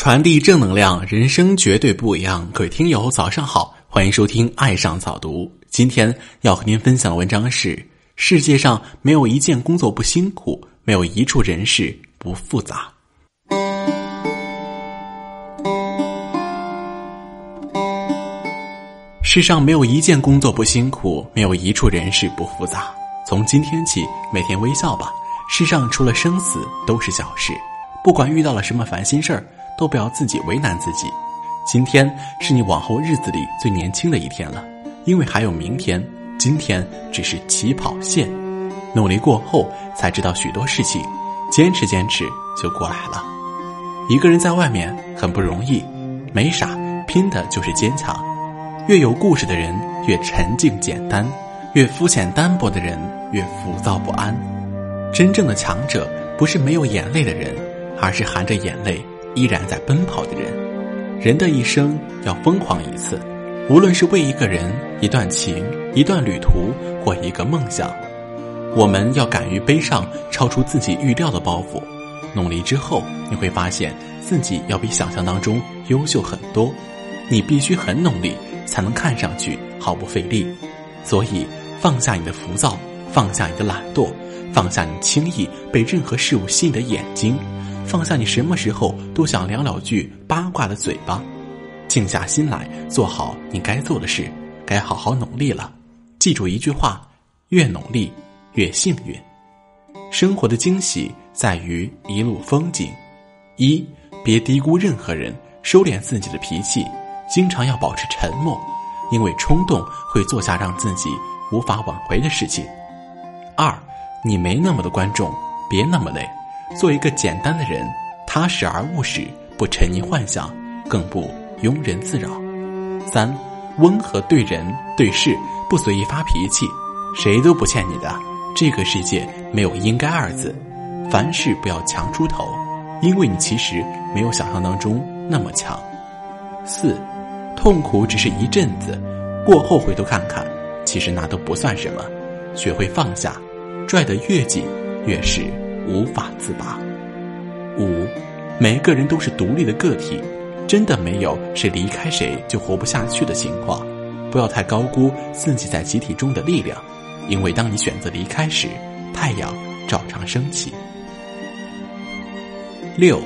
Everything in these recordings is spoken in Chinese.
传递正能量，人生绝对不一样。各位听友，早上好，欢迎收听《爱上早读》。今天要和您分享的文章是：世界上没有一件工作不辛苦，没有一处人事不复杂。世上没有一件工作不辛苦，没有一处人事不复杂。从今天起，每天微笑吧。世上除了生死都是小事，不管遇到了什么烦心事儿。都不要自己为难自己。今天是你往后日子里最年轻的一天了，因为还有明天。今天只是起跑线，努力过后才知道许多事情，坚持坚持就过来了。一个人在外面很不容易，没啥，拼的就是坚强。越有故事的人越沉静简单，越肤浅单薄的人越浮躁不安。真正的强者不是没有眼泪的人，而是含着眼泪。依然在奔跑的人，人的一生要疯狂一次，无论是为一个人、一段情、一段旅途或一个梦想，我们要敢于背上超出自己预料的包袱。努力之后，你会发现自己要比想象当中优秀很多。你必须很努力，才能看上去毫不费力。所以，放下你的浮躁，放下你的懒惰，放下你轻易被任何事物吸引的眼睛。放下你什么时候都想聊两句八卦的嘴巴，静下心来做好你该做的事，该好好努力了。记住一句话：越努力越幸运。生活的惊喜在于一路风景。一，别低估任何人，收敛自己的脾气，经常要保持沉默，因为冲动会做下让自己无法挽回的事情。二，你没那么多观众，别那么累。做一个简单的人，踏实而务实，不沉溺幻想，更不庸人自扰。三，温和对人对事，不随意发脾气，谁都不欠你的。这个世界没有应该二字，凡事不要强出头，因为你其实没有想象当中那么强。四，痛苦只是一阵子，过后回头看看，其实那都不算什么。学会放下，拽得越紧，越是。无法自拔。五，每个人都是独立的个体，真的没有谁离开谁就活不下去的情况。不要太高估自己在集体中的力量，因为当你选择离开时，太阳照常升起。六，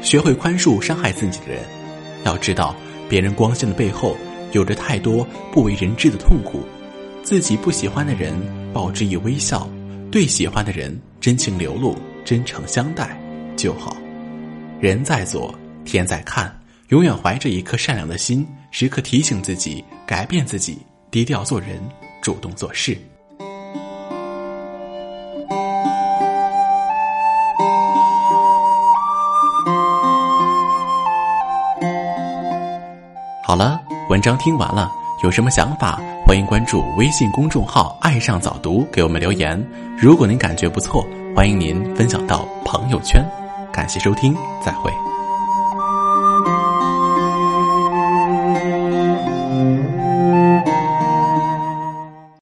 学会宽恕伤害自己的人。要知道，别人光鲜的背后，有着太多不为人知的痛苦。自己不喜欢的人，报之以微笑。对喜欢的人真情流露、真诚相待就好。人在做，天在看，永远怀着一颗善良的心，时刻提醒自己改变自己，低调做人，主动做事。好了，文章听完了。有什么想法，欢迎关注微信公众号“爱上早读”，给我们留言。如果您感觉不错，欢迎您分享到朋友圈。感谢收听，再会。